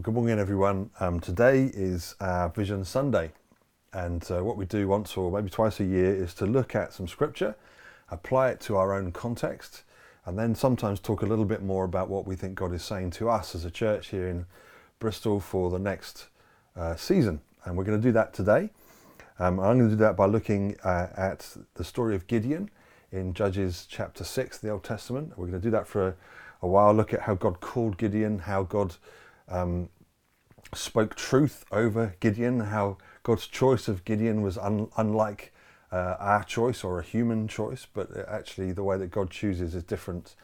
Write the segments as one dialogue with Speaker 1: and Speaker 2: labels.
Speaker 1: Well, good morning, everyone. Um, today is our Vision Sunday, and uh, what we do once or maybe twice a year is to look at some scripture, apply it to our own context, and then sometimes talk a little bit more about what we think God is saying to us as a church here in Bristol for the next uh, season. And we're going to do that today. Um, I'm going to do that by looking uh, at the story of Gideon in Judges chapter 6, the Old Testament. We're going to do that for a, a while, look at how God called Gideon, how God um, spoke truth over Gideon, how God's choice of Gideon was un- unlike uh, our choice or a human choice, but actually the way that God chooses is different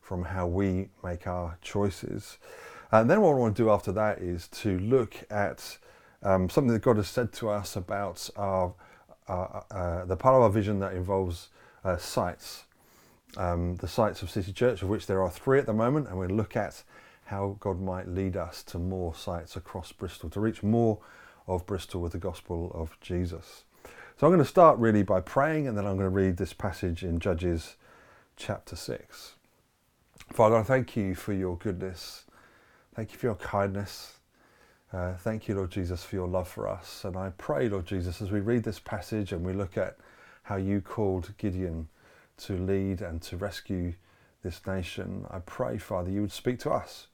Speaker 1: from how we make our choices. And then what I want to do after that is to look at um, something that God has said to us about our, uh, uh, the part of our vision that involves uh, sites, um, the sites of City Church, of which there are three at the moment, and we'll look at how God might lead us to more sites across Bristol, to reach more of Bristol with the gospel of Jesus. So I'm going to start really by praying, and then I'm going to read this passage in Judges chapter 6. Father, I thank you for your goodness. Thank you for your kindness. Uh, thank you, Lord Jesus, for your love for us. And I pray, Lord Jesus, as we read this passage and we look at how you called Gideon to lead and to rescue this nation, I pray, Father, you would speak to us.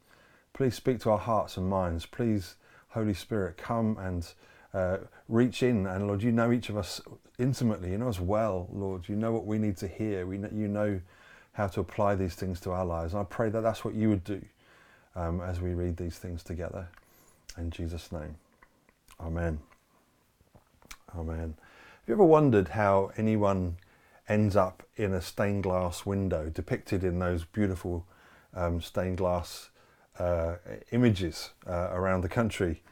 Speaker 1: Please speak to our hearts and minds. Please, Holy Spirit, come and uh, reach in. And Lord, you know each of us intimately. You know us well, Lord. You know what we need to hear. We know, you know how to apply these things to our lives. And I pray that that's what you would do um, as we read these things together. In Jesus' name. Amen. Amen. Have you ever wondered how anyone ends up in a stained glass window depicted in those beautiful um, stained glass uh, images uh, around the country?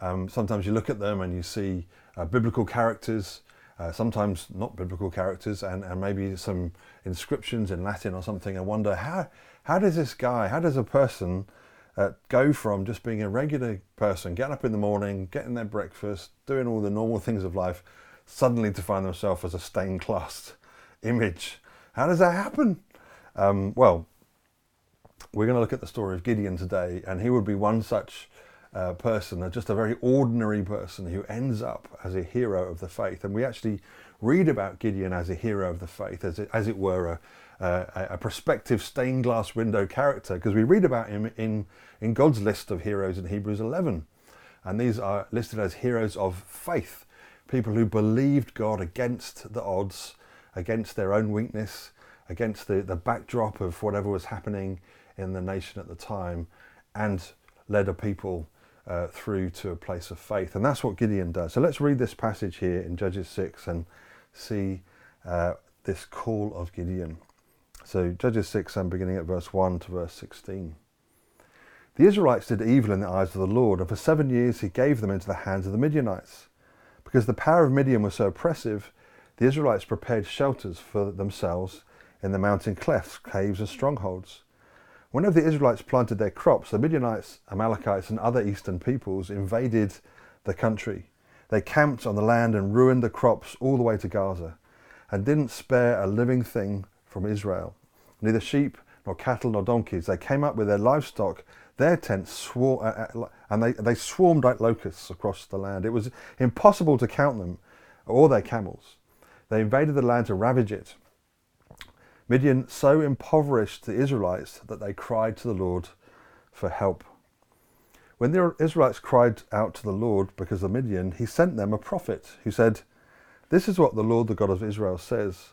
Speaker 1: Um, sometimes you look at them and you see uh, biblical characters, uh, sometimes not biblical characters, and, and maybe some inscriptions in Latin or something, and wonder how, how does this guy, how does a person uh, go from just being a regular person, getting up in the morning, getting their breakfast, doing all the normal things of life, suddenly to find themselves as a stained glass image? How does that happen? Um, well, we're going to look at the story of Gideon today, and he would be one such uh, person, just a very ordinary person who ends up as a hero of the faith. And we actually read about Gideon as a hero of the faith, as it, as it were a, uh, a prospective stained glass window character, because we read about him in, in God's list of heroes in Hebrews 11. And these are listed as heroes of faith, people who believed God against the odds, against their own weakness, against the, the backdrop of whatever was happening in the nation at the time, and led a people uh, through to a place of faith. And that's what Gideon does. So let's read this passage here in Judges 6 and see uh, this call of Gideon. So Judges 6, I'm beginning at verse 1 to verse 16. The Israelites did evil in the eyes of the Lord, and for seven years he gave them into the hands of the Midianites. Because the power of Midian was so oppressive, the Israelites prepared shelters for themselves in the mountain clefts, caves, and strongholds. Whenever the Israelites planted their crops, the Midianites, Amalekites, and other eastern peoples invaded the country. They camped on the land and ruined the crops all the way to Gaza, and didn't spare a living thing from Israel. Neither sheep, nor cattle, nor donkeys. They came up with their livestock. Their tents swore, uh, uh, and they, they swarmed like locusts across the land. It was impossible to count them, or their camels. They invaded the land to ravage it. Midian so impoverished the Israelites that they cried to the Lord for help. When the Israelites cried out to the Lord because of Midian, he sent them a prophet who said, This is what the Lord, the God of Israel, says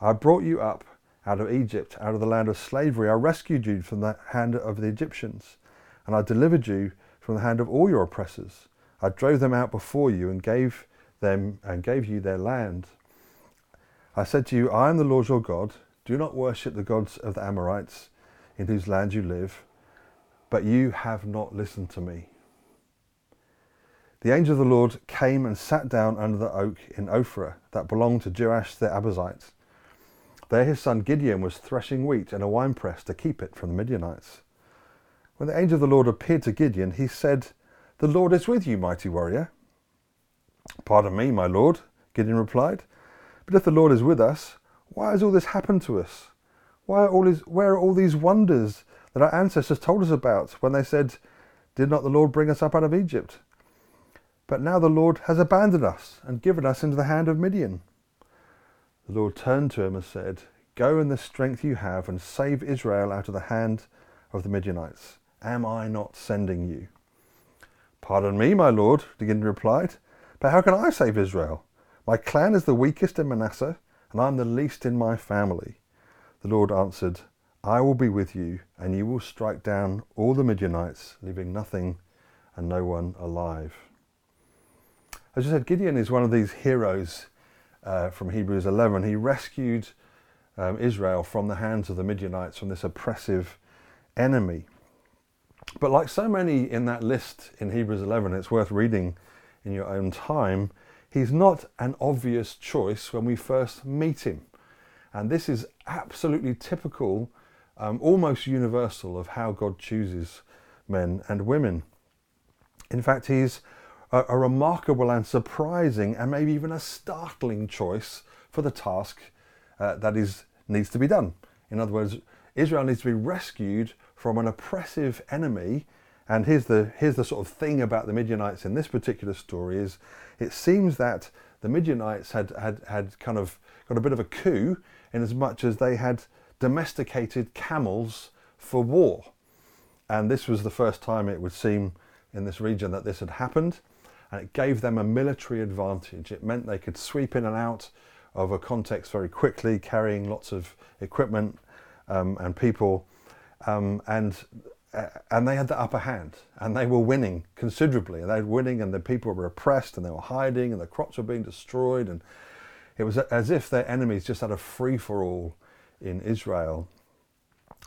Speaker 1: I brought you up out of Egypt, out of the land of slavery. I rescued you from the hand of the Egyptians, and I delivered you from the hand of all your oppressors. I drove them out before you and gave them and gave you their land. I said to you, I am the Lord your God. Do not worship the gods of the Amorites in whose land you live, but you have not listened to me. The angel of the Lord came and sat down under the oak in Ophrah that belonged to Joash the Abiezrite. There his son Gideon was threshing wheat in a winepress to keep it from the Midianites. When the angel of the Lord appeared to Gideon, he said, The Lord is with you, mighty warrior. Pardon me, my lord, Gideon replied, but if the Lord is with us, why has all this happened to us? Why are all these, where are all these wonders that our ancestors told us about when they said, Did not the Lord bring us up out of Egypt? But now the Lord has abandoned us and given us into the hand of Midian. The Lord turned to him and said, Go in the strength you have and save Israel out of the hand of the Midianites. Am I not sending you? Pardon me, my lord, Gideon replied, but how can I save Israel? My clan is the weakest in Manasseh, and I am the least in my family. The Lord answered, I will be with you, and you will strike down all the Midianites, leaving nothing and no one alive. As I said, Gideon is one of these heroes uh, from Hebrews 11. He rescued um, Israel from the hands of the Midianites, from this oppressive enemy. But like so many in that list in Hebrews 11, it's worth reading in your own time. He's not an obvious choice when we first meet him. And this is absolutely typical, um, almost universal, of how God chooses men and women. In fact, he's a, a remarkable and surprising and maybe even a startling choice for the task uh, that is, needs to be done. In other words, Israel needs to be rescued from an oppressive enemy. And here's the, here's the sort of thing about the Midianites in this particular story is it seems that the Midianites had, had, had kind of got a bit of a coup in as much as they had domesticated camels for war. And this was the first time it would seem in this region that this had happened. And it gave them a military advantage. It meant they could sweep in and out of a context very quickly, carrying lots of equipment um, and people um, and uh, and they had the upper hand, and they were winning considerably. And they were winning, and the people were oppressed, and they were hiding, and the crops were being destroyed, and it was as if their enemies just had a free for all in Israel.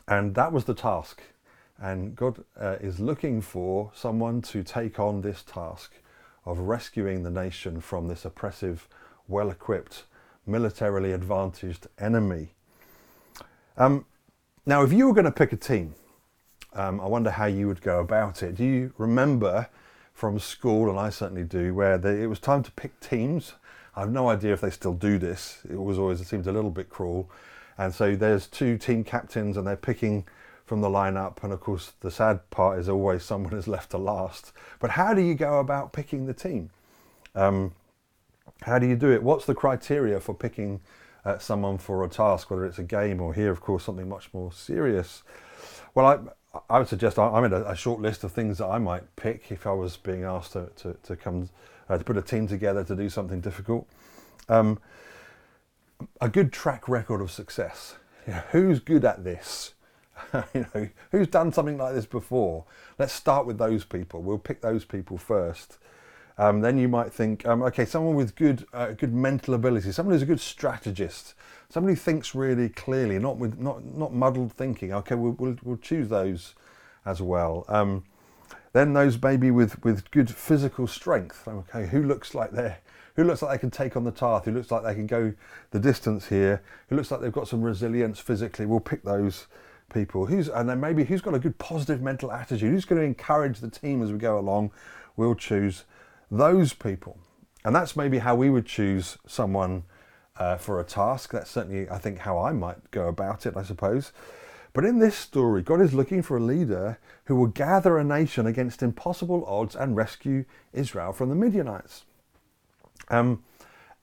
Speaker 1: And that was the task. And God uh, is looking for someone to take on this task of rescuing the nation from this oppressive, well equipped, militarily advantaged enemy. Um, now, if you were going to pick a team, um, I wonder how you would go about it. Do you remember from school, and I certainly do, where they, it was time to pick teams? I have no idea if they still do this. It was always it seems a little bit cruel. And so there's two team captains, and they're picking from the lineup. And of course, the sad part is always someone is left to last. But how do you go about picking the team? Um, how do you do it? What's the criteria for picking uh, someone for a task, whether it's a game or here, of course, something much more serious. Well, I, I would suggest I, am in a, a, short list of things that I might pick if I was being asked to, to, to come uh, to put a team together to do something difficult. Um, a good track record of success. You know, who's good at this? you know, who's done something like this before? Let's start with those people. We'll pick those people first. Um, then you might think, um, okay, someone with good, uh, good mental ability, someone who's a good strategist, someone who thinks really clearly, not with not not muddled thinking. Okay, we'll we'll, we'll choose those as well. Um, then those maybe with with good physical strength. Okay, who looks like they who looks like they can take on the task, who looks like they can go the distance here, who looks like they've got some resilience physically. We'll pick those people. Who's and then maybe who's got a good positive mental attitude, who's going to encourage the team as we go along. We'll choose those people. And that's maybe how we would choose someone uh, for a task. That's certainly, I think, how I might go about it, I suppose. But in this story, God is looking for a leader who will gather a nation against impossible odds and rescue Israel from the Midianites. Um,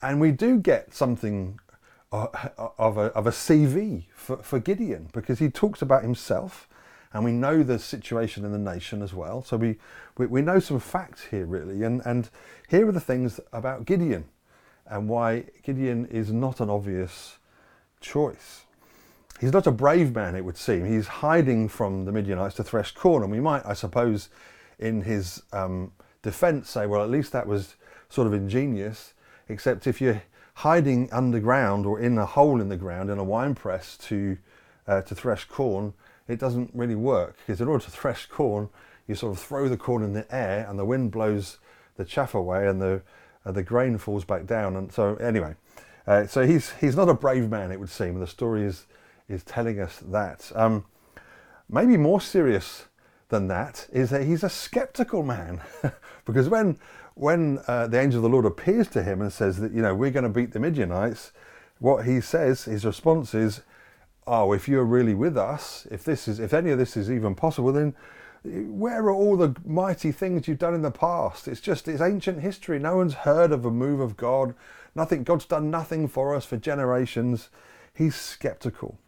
Speaker 1: and we do get something uh, of a, of a CV for, for Gideon because he talks about himself and we know the situation in the nation as well. So we, we, we know some facts here, really. And, and here are the things about Gideon and why Gideon is not an obvious choice. He's not a brave man, it would seem. He's hiding from the Midianites to thresh corn. And we might, I suppose, in his um, defense say, well, at least that was sort of ingenious, except if you're hiding underground or in a hole in the ground in a wine press to, uh, to thresh corn, it doesn't really work because in order to thresh corn, you sort of throw the corn in the air and the wind blows the chaff away and the uh, the grain falls back down. And so anyway, uh, so he's he's not a brave man, it would seem. The story is is telling us that. Um, maybe more serious than that is that he's a skeptical man, because when when uh, the angel of the Lord appears to him and says that you know we're going to beat the Midianites, what he says, his response is, oh, if you're really with us, if this is, if any of this is even possible, then Where are all the mighty things you've done in the past? It's just, it's ancient history. No one's heard of a move of God. Nothing, God's done nothing for us for generations. He's skeptical.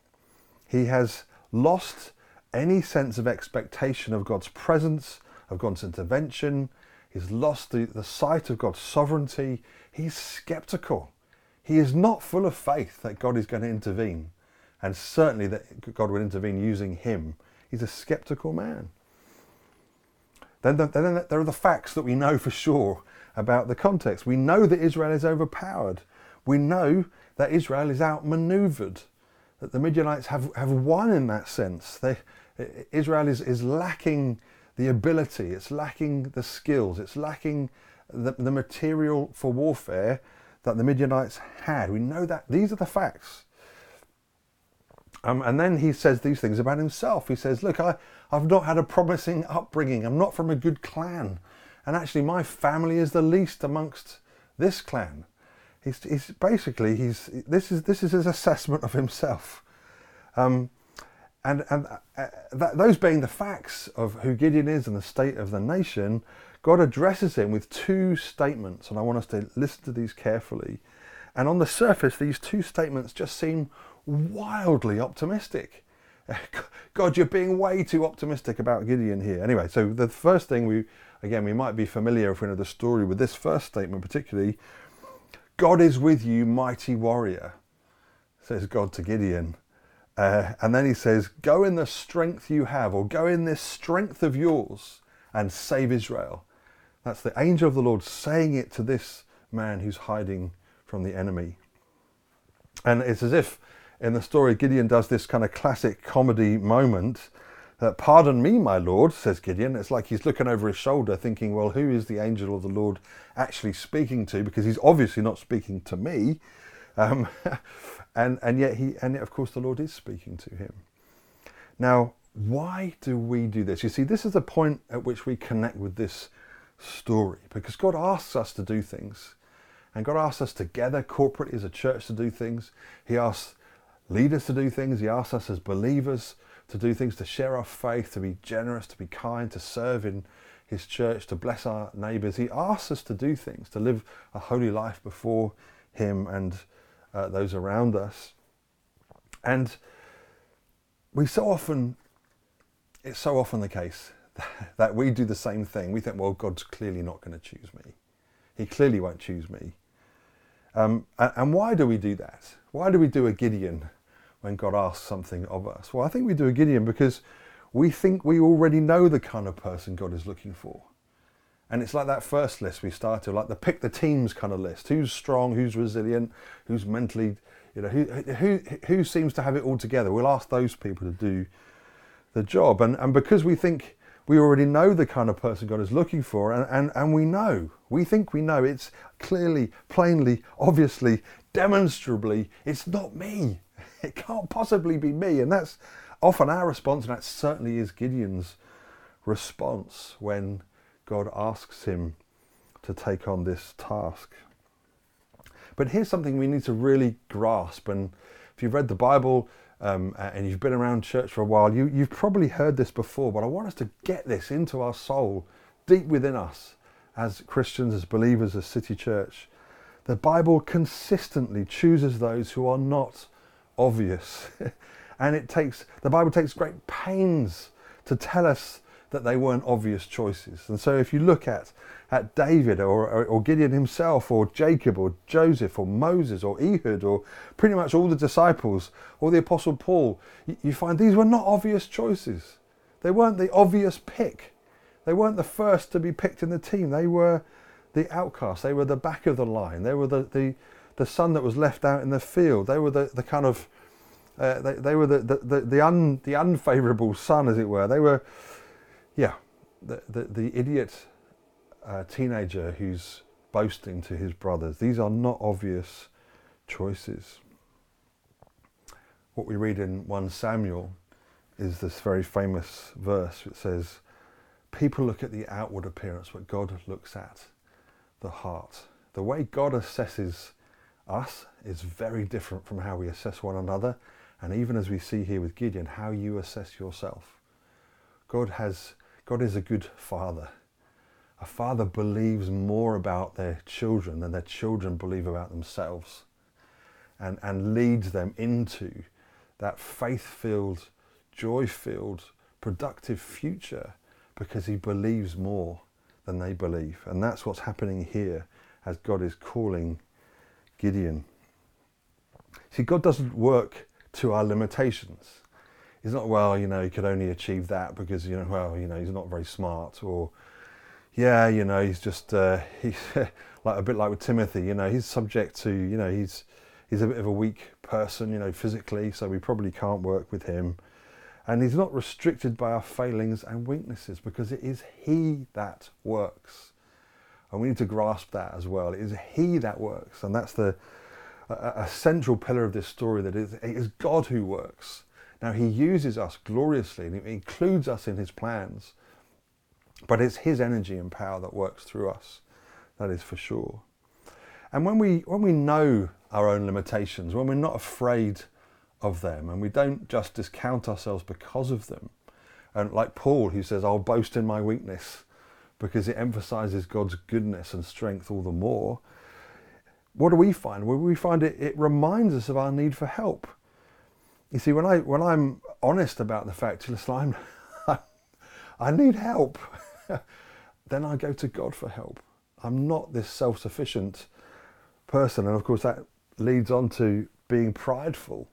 Speaker 1: He has lost any sense of expectation of God's presence, of God's intervention. He's lost the, the sight of God's sovereignty. He's skeptical. He is not full of faith that God is going to intervene, and certainly that God will intervene using him. He's a skeptical man. Then, the, then there are the facts that we know for sure about the context. We know that Israel is overpowered. We know that Israel is outmaneuvered, that the Midianites have, have won in that sense. They, Israel is, is lacking the ability, it's lacking the skills, it's lacking the, the material for warfare that the Midianites had. We know that. These are the facts. Um, and then he says these things about himself. He says, Look, I, I've not had a promising upbringing. I'm not from a good clan. And actually, my family is the least amongst this clan. He's, he's basically, he's, this, is, this is his assessment of himself. Um, and and uh, that, those being the facts of who Gideon is and the state of the nation, God addresses him with two statements. And I want us to listen to these carefully. And on the surface, these two statements just seem wildly optimistic. God, you're being way too optimistic about Gideon here. Anyway, so the first thing we, again, we might be familiar if we know the story with this first statement particularly. God is with you, mighty warrior, says God to Gideon. Uh, and then he says, Go in the strength you have, or go in this strength of yours and save Israel. That's the angel of the Lord saying it to this man who's hiding from the enemy. And it's as if in the story, Gideon does this kind of classic comedy moment. that, Pardon me, my Lord, says Gideon. It's like he's looking over his shoulder thinking, well, who is the angel of the Lord actually speaking to? Because he's obviously not speaking to me. Um, and, and yet he, and yet of course the Lord is speaking to him. Now, why do we do this? You see, this is the point at which we connect with this story because God asks us to do things. And God asks us together, corporately as a church, to do things. He asks leaders to do things. He asks us as believers to do things, to share our faith, to be generous, to be kind, to serve in His church, to bless our neighbours. He asks us to do things, to live a holy life before Him and uh, those around us. And we so often, it's so often the case that we do the same thing. We think, well, God's clearly not going to choose me. He clearly won't choose me. Um, and, and why do we do that? Why do we do a Gideon when God asks something of us? Well, I think we do a Gideon because we think we already know the kind of person God is looking for. And it's like that first list we started, like the pick the teams kind of list. Who's strong, who's resilient, who's mentally, you know, who, who, who seems to have it all together? We'll ask those people to do the job. And, and because we think we already know the kind of person God is looking for, and, and, and we know, we think we know, it's clearly, plainly, obviously, demonstrably, it's not me. It can't possibly be me. And that's often our response, and that certainly is Gideon's response when God asks him to take on this task. But here's something we need to really grasp. And if you've read the Bible um, and you've been around church for a while, you, you've probably heard this before, but I want us to get this into our soul, deep within us, as Christians, as believers, as City Church. The Bible consistently chooses those who are not obvious. and it takes, the Bible takes great pains to tell us that they weren't obvious choices. And so if you look at, at David or, or, or, Gideon himself or Jacob or Joseph or Moses or Ehud or pretty much all the disciples or the Apostle Paul, you, you find these were not obvious choices. They weren't the obvious pick. They weren't the first to be picked in the team. They were the outcasts. They were the back of the line. They were the, the, the son that was left out in the field. They were the, the kind of, uh, they, they were the, the, the, the, un, the unfavourable son, as it were. They were, yeah, the, the, the idiot uh, teenager who's boasting to his brothers. These are not obvious choices. What we read in 1 Samuel is this very famous verse. It says, People look at the outward appearance, but God looks at the heart. The way God assesses us is very different from how we assess one another, and even as we see here with Gideon, how you assess yourself. God has God is a good father. A father believes more about their children than their children believe about themselves and, and leads them into that faith filled, joy filled, productive future because he believes more than they believe. And that's what's happening here as God is calling Gideon. See, God doesn't work to our limitations. He's not, well, you know, he could only achieve that because, you know, well, you know, he's not very smart or, yeah, you know, he's just, uh, he's like a bit like with Timothy, you know, he's subject to, you know, he's, he's a bit of a weak person, you know, physically, so we probably can't work with him. And he's not restricted by our failings and weaknesses because it is he that works. And we need to grasp that as well. It is he that works. And that's the a, a central pillar of this story that is, it is God who works. Now he uses us gloriously and he includes us in his plans. But it's his energy and power that works through us. That is for sure. And when we when we know our own limitations, when we're not afraid of them and we don't just discount ourselves because of them. And like Paul, who says, I'll boast in my weakness because it emphasizes God's goodness and strength all the more. What do we find? Well, we find it, it reminds us of our need for help. You see, when, I, when I'm honest about the fact, listen, I'm, I need help, then I go to God for help. I'm not this self sufficient person. And of course, that leads on to being prideful,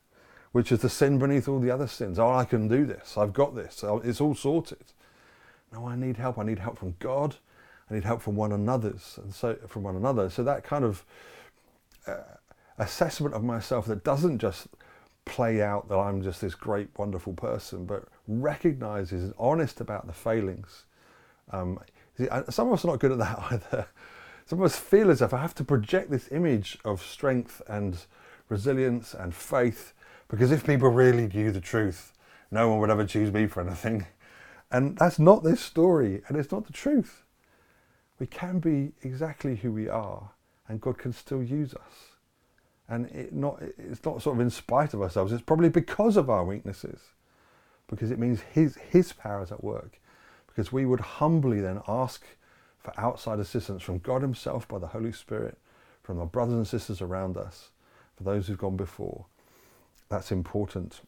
Speaker 1: which is the sin beneath all the other sins. Oh, I can do this. I've got this. Oh, it's all sorted. No, I need help. I need help from God. I need help from one another's and so from one another. So that kind of uh, assessment of myself that doesn't just play out that I'm just this great, wonderful person, but recognizes and honest about the failings. Um, see, some of us are not good at that either. Some of us feel as if I have to project this image of strength and resilience and faith because if people really knew the truth, no one would ever choose me for anything. And that's not this story, and it's not the truth. We can be exactly who we are, and God can still use us. And it not, it's not sort of in spite of ourselves, it's probably because of our weaknesses, because it means His, His power is at work. Because we would humbly then ask for outside assistance from God Himself by the Holy Spirit, from our brothers and sisters around us, for those who've gone before. That's important.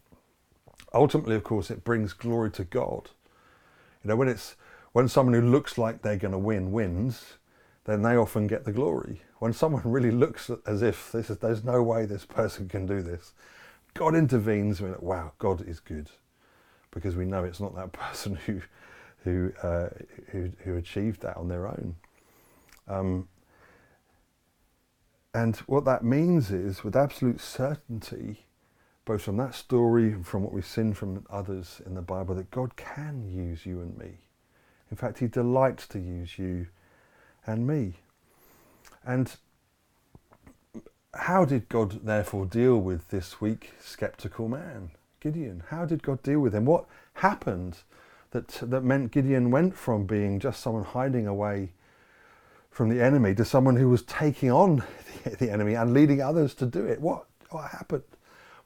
Speaker 1: Ultimately, of course, it brings glory to God. You know, when it's when someone who looks like they're going to win wins, then they often get the glory. When someone really looks as if this is, there's no way this person can do this, God intervenes. And we're like, wow, God is good, because we know it's not that person who who, uh, who, who, achieved that on their own. Um, and what that means is, with absolute certainty, both from that story and from what we've seen from others in the Bible, that God can use you and me. In fact, He delights to use you and me. And how did God therefore deal with this weak, skeptical man, Gideon? How did God deal with him? What happened that, that meant Gideon went from being just someone hiding away from the enemy to someone who was taking on the, the enemy and leading others to do it. What, what happened?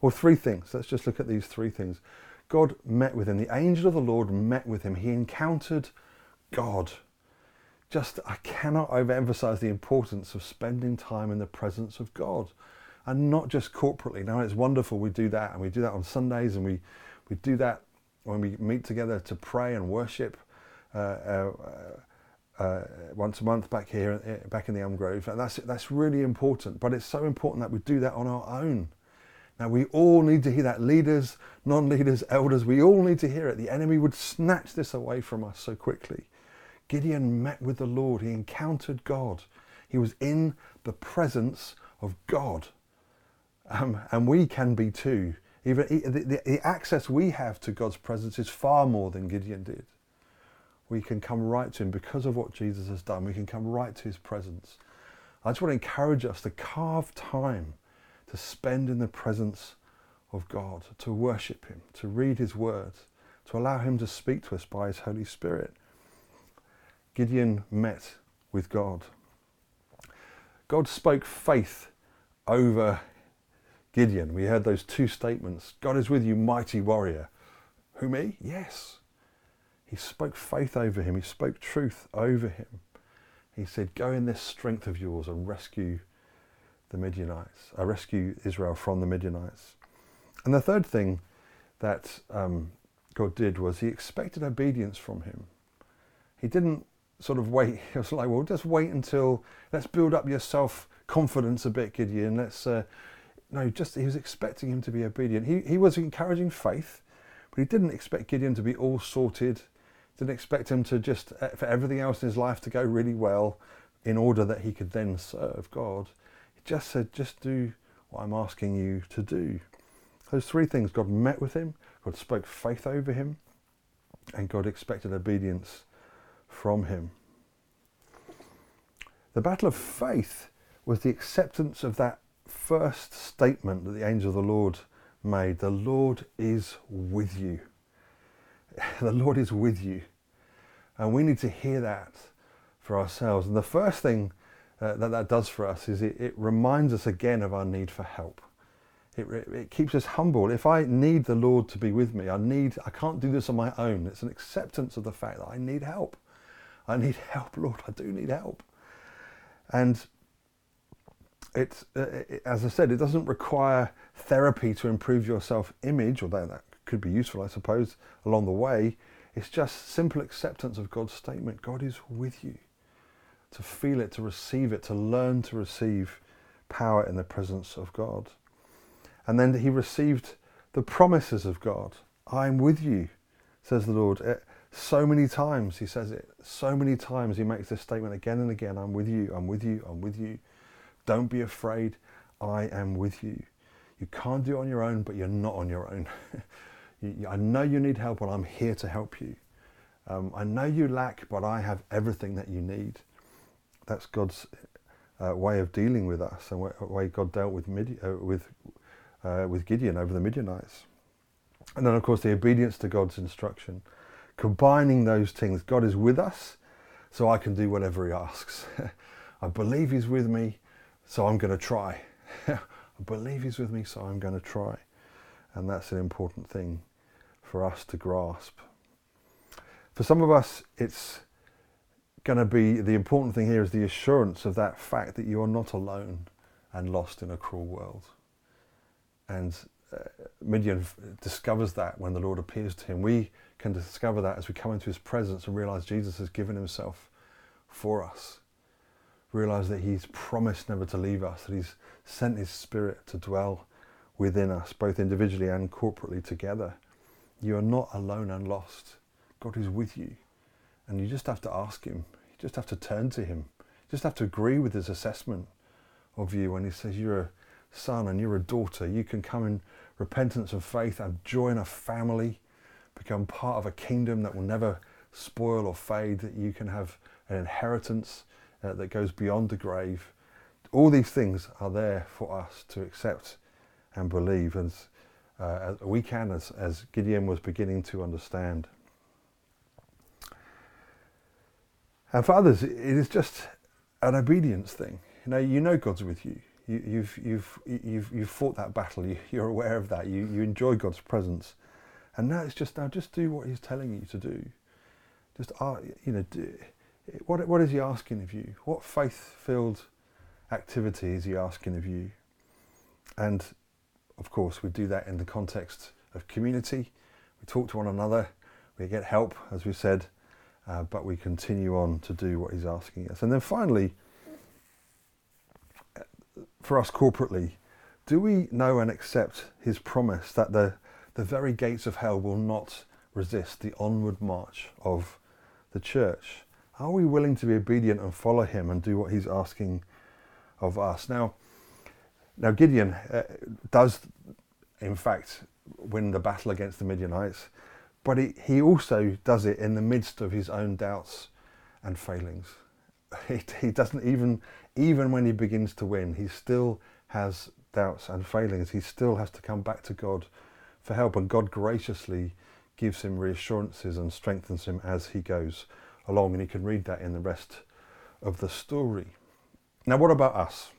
Speaker 1: Well, three things. Let's just look at these three things. God met with him. The angel of the Lord met with him. He encountered God. Just, I cannot overemphasize the importance of spending time in the presence of God and not just corporately. Now, it's wonderful we do that and we do that on Sundays and we, we do that when we meet together to pray and worship uh, uh, uh, once a month back here, uh, back in the Elm Grove. And that's, that's really important. But it's so important that we do that on our own. Now, we all need to hear that. Leaders, non leaders, elders, we all need to hear it. The enemy would snatch this away from us so quickly. Gideon met with the Lord, he encountered God, he was in the presence of God. Um, and we can be too. Even the, the, the access we have to God's presence is far more than Gideon did. We can come right to Him because of what Jesus has done. We can come right to His presence. I just want to encourage us to carve time to spend in the presence of God, to worship Him, to read His Word, to allow Him to speak to us by His Holy Spirit. Gideon met with God. God spoke faith over Gideon, we heard those two statements God is with you, mighty warrior. Who, me? Yes. he spoke faith over him, he spoke truth over him. He said, Go in this strength of yours and rescue the Midianites, I rescue Israel from the Midianites. And the third thing that um, God did was he expected obedience from him. He didn't sort of wait. He was like, well, just wait until, let's build up your self confidence a bit, Gideon. Let's, uh, no, just, he was expecting him to be obedient. He, he was encouraging faith, but he didn't expect Gideon to be all sorted. Didn't expect him to just, uh, for everything else in his life to go really well in order that he could then serve God. Just said, just do what I'm asking you to do. Those three things God met with him, God spoke faith over him, and God expected obedience from him. The battle of faith was the acceptance of that first statement that the angel of the Lord made The Lord is with you. The Lord is with you. And we need to hear that for ourselves. And the first thing uh, that that does for us is it, it reminds us again of our need for help. It, it, keeps us humble. If I need the Lord to be with me, I need. I can't do this on my own. It's an acceptance of the fact that I need help. I need help, Lord. I do need help. And it's, uh, it, as I said, it doesn't require therapy to improve your self-image, although that could be useful, I suppose, along the way. It's just simple acceptance of God's statement. God is with you. To feel it, to receive it, to learn to receive power in the presence of God. And then he received the promises of God. I'm with you, says the Lord. Eh, so many times he says it. So many times he makes this statement again and again I'm with you, I'm with you, I'm with you. Don't be afraid, I am with you. You can't do it on your own, but you're not on your own. I know you need help, and I'm here to help you. Um, I know you lack, but I have everything that you need. That's God's uh, way of dealing with us, and the way God dealt with, Midi- uh, with uh, with Gideon over the Midianites. And then, of course, the obedience to God's instruction. Combining those things, God is with us, so I can do whatever He asks. I believe He's with me, so I'm going to try. I believe He's with me, so I'm going to try. And that's an important thing for us to grasp. For some of us, it's going to be the important thing here is the assurance of that fact that you are not alone and lost in a cruel world. And uh, Midian discovers that when the Lord appears to him. We can discover that as we come into his presence and realize Jesus has given himself for us. Realize that he's promised never to leave us, that he's sent his spirit to dwell within us, both individually and corporately together. You are not alone and lost. God is with you. And you just have to ask him. You just have to turn to him. You just have to agree with his assessment of you when he says you're a son and you're a daughter. You can come in repentance and faith and join a family, become part of a kingdom that will never spoil or fade, that you can have an inheritance uh, that goes beyond the grave. All these things are there for us to accept and believe, And uh, we can, as, as Gideon was beginning to understand. And for others, it is just an obedience thing. You know, you know God's with you you, you've, you've, you've, you've fought that battle, you, you're aware of that, you, you enjoy God's presence. And now it's just, now just do what He's telling you to do. Just, uh, you know, do, what, what is He asking of you? What faith filled activity is He asking of you? And of course, we do that in the context of community. We talk to one another, we get help, as we said, uh, but we continue on to do what He's asking us. And then finally, for us corporately, do we know and accept his promise that the, the very gates of hell will not resist the onward march of the church? Are we willing to be obedient and follow him and do what he's asking of us? Now, now Gideon uh, does, in fact, win the battle against the Midianites, but he, he also does it in the midst of his own doubts and failings. He, he doesn't even even when he begins to win, he still has doubts and failings. He still has to come back to God for help, and God graciously gives him reassurances and strengthens him as he goes along. And he can read that in the rest of the story. Now, what about us?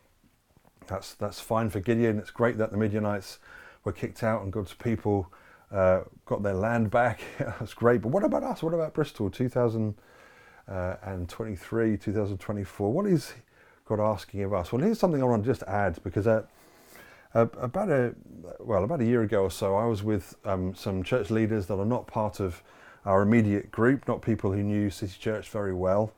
Speaker 1: That's, that's fine for Gideon. It's great that the Midianites were kicked out and God's people uh, got their land back. That's great. But what about us? What about Bristol 2023, 2024? What is God asking of us? Well, here's something I want to just add because uh, uh, about a well about a year ago or so, I was with um, some church leaders that are not part of our immediate group, not people who knew City Church very well.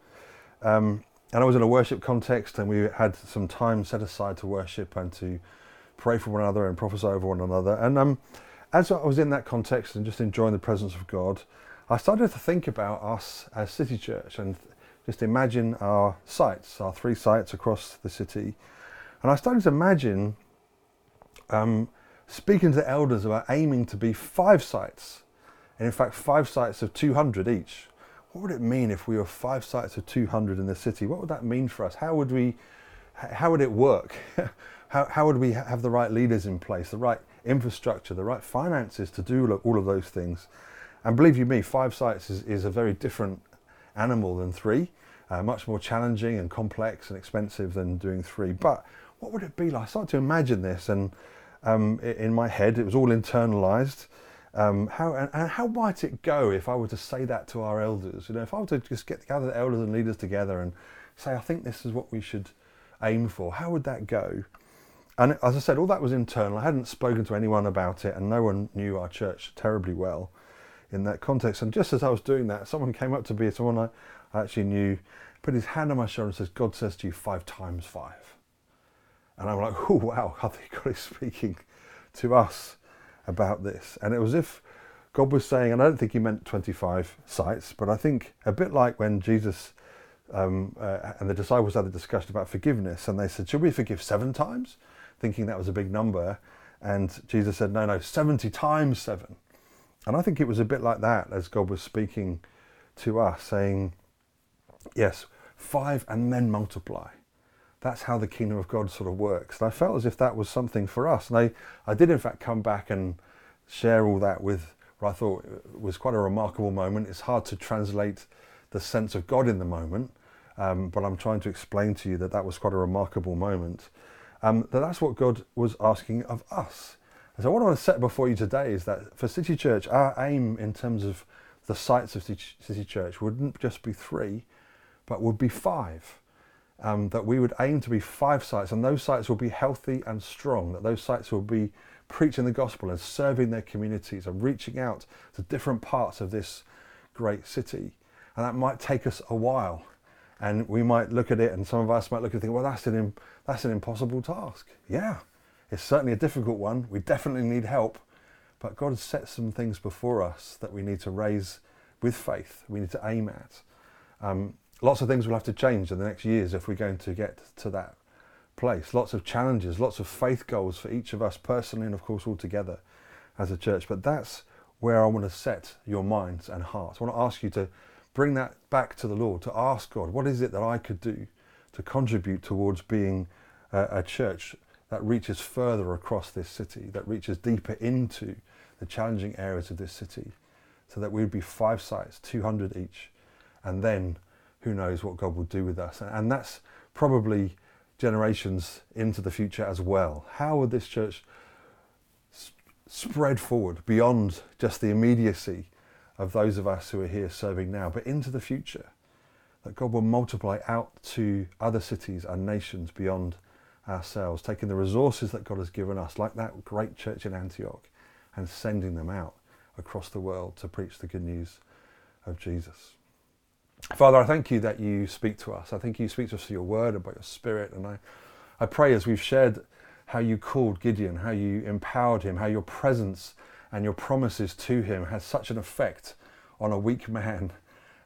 Speaker 1: Um, and I was in a worship context, and we had some time set aside to worship and to pray for one another and prophesy over one another. And um, as I was in that context and just enjoying the presence of God, I started to think about us as City Church and just imagine our sites, our three sites across the city. And I started to imagine um, speaking to the elders about aiming to be five sites, and in fact, five sites of 200 each. What would it mean if we were five sites of 200 in the city? What would that mean for us? How would we, how would it work? how, how would we have the right leaders in place, the right infrastructure, the right finances to do all of those things? And believe you me, five sites is, is a very different animal than three, uh, much more challenging and complex and expensive than doing three. But what would it be like? I started to imagine this, and um, in my head, it was all internalized. Um, how and, and, how might it go if I were to say that to our elders? You know, if I were to just get gather the elders and leaders together and say, I think this is what we should aim for. How would that go? And as I said, all that was internal. I hadn't spoken to anyone about it, and no one knew our church terribly well in that context. And just as I was doing that, someone came up to me, someone I, I actually knew, put his hand on my shoulder and says, God says to you five times five. And I'm like, oh, wow, I think God is speaking to us about this. And it was if God was saying, and I don't think he meant 25 sites, but I think a bit like when Jesus um, uh, and the disciples had a discussion about forgiveness, and they said, Should we forgive seven times? Thinking that was a big number. And Jesus said, No, no, 70 times seven. And I think it was a bit like that as God was speaking to us, saying, Yes, five and then multiply. That's how the kingdom of God sort of works. And I felt as if that was something for us. And I, I did, in fact, come back and share all that with what I thought was quite a remarkable moment. It's hard to translate the sense of God in the moment, um, but I'm trying to explain to you that that was quite a remarkable moment. Um, that that's what God was asking of us. And so what I want to set before you today is that for City Church, our aim in terms of the sites of City Church wouldn't just be three, but would be five. Um, that we would aim to be five sites, and those sites will be healthy and strong. That those sites will be preaching the gospel and serving their communities and reaching out to different parts of this great city. And that might take us a while. And we might look at it, and some of us might look and think, well, that's an, that's an impossible task. Yeah, it's certainly a difficult one. We definitely need help. But God has set some things before us that we need to raise with faith, we need to aim at. Um, lots of things will have to change in the next years if we're going to get to that place. Lots of challenges, lots of faith goals for each of us personally and, of course, all together as a church. But that's where I want to set your minds and hearts. I want to ask you to bring that back to the Lord, to ask God, what is it that I could do to contribute towards being a, a church that reaches further across this city, that reaches deeper into the challenging areas of this city, so that we would be five sites, 200 each, and then who knows what God will do with us. And that's probably generations into the future as well. How would this church spread forward beyond just the immediacy of those of us who are here serving now, but into the future. That God will multiply out to other cities and nations beyond ourselves, taking the resources that God has given us, like that great church in Antioch, and sending them out across the world to preach the good news of Jesus. Father, I thank you that you speak to us. I think you speak to us through your word and by your spirit. And I, I pray as we've shared how you called Gideon, how you empowered him, how your presence and your promises to him has such an effect on a weak man,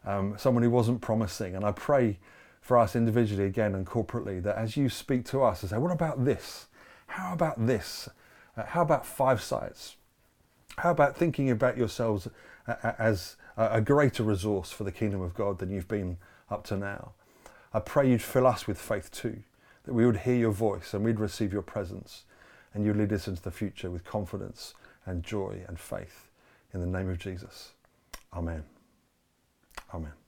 Speaker 1: um, someone who wasn't promising. And I pray for us individually again and corporately that as you speak to us and say, what about this? How about this? Uh, how about five sites? How about thinking about yourselves as a greater resource for the kingdom of God than you've been up to now? I pray you'd fill us with faith too, that we would hear your voice and we'd receive your presence and you'd lead us into the future with confidence and joy and faith. In the name of Jesus. Amen. Amen.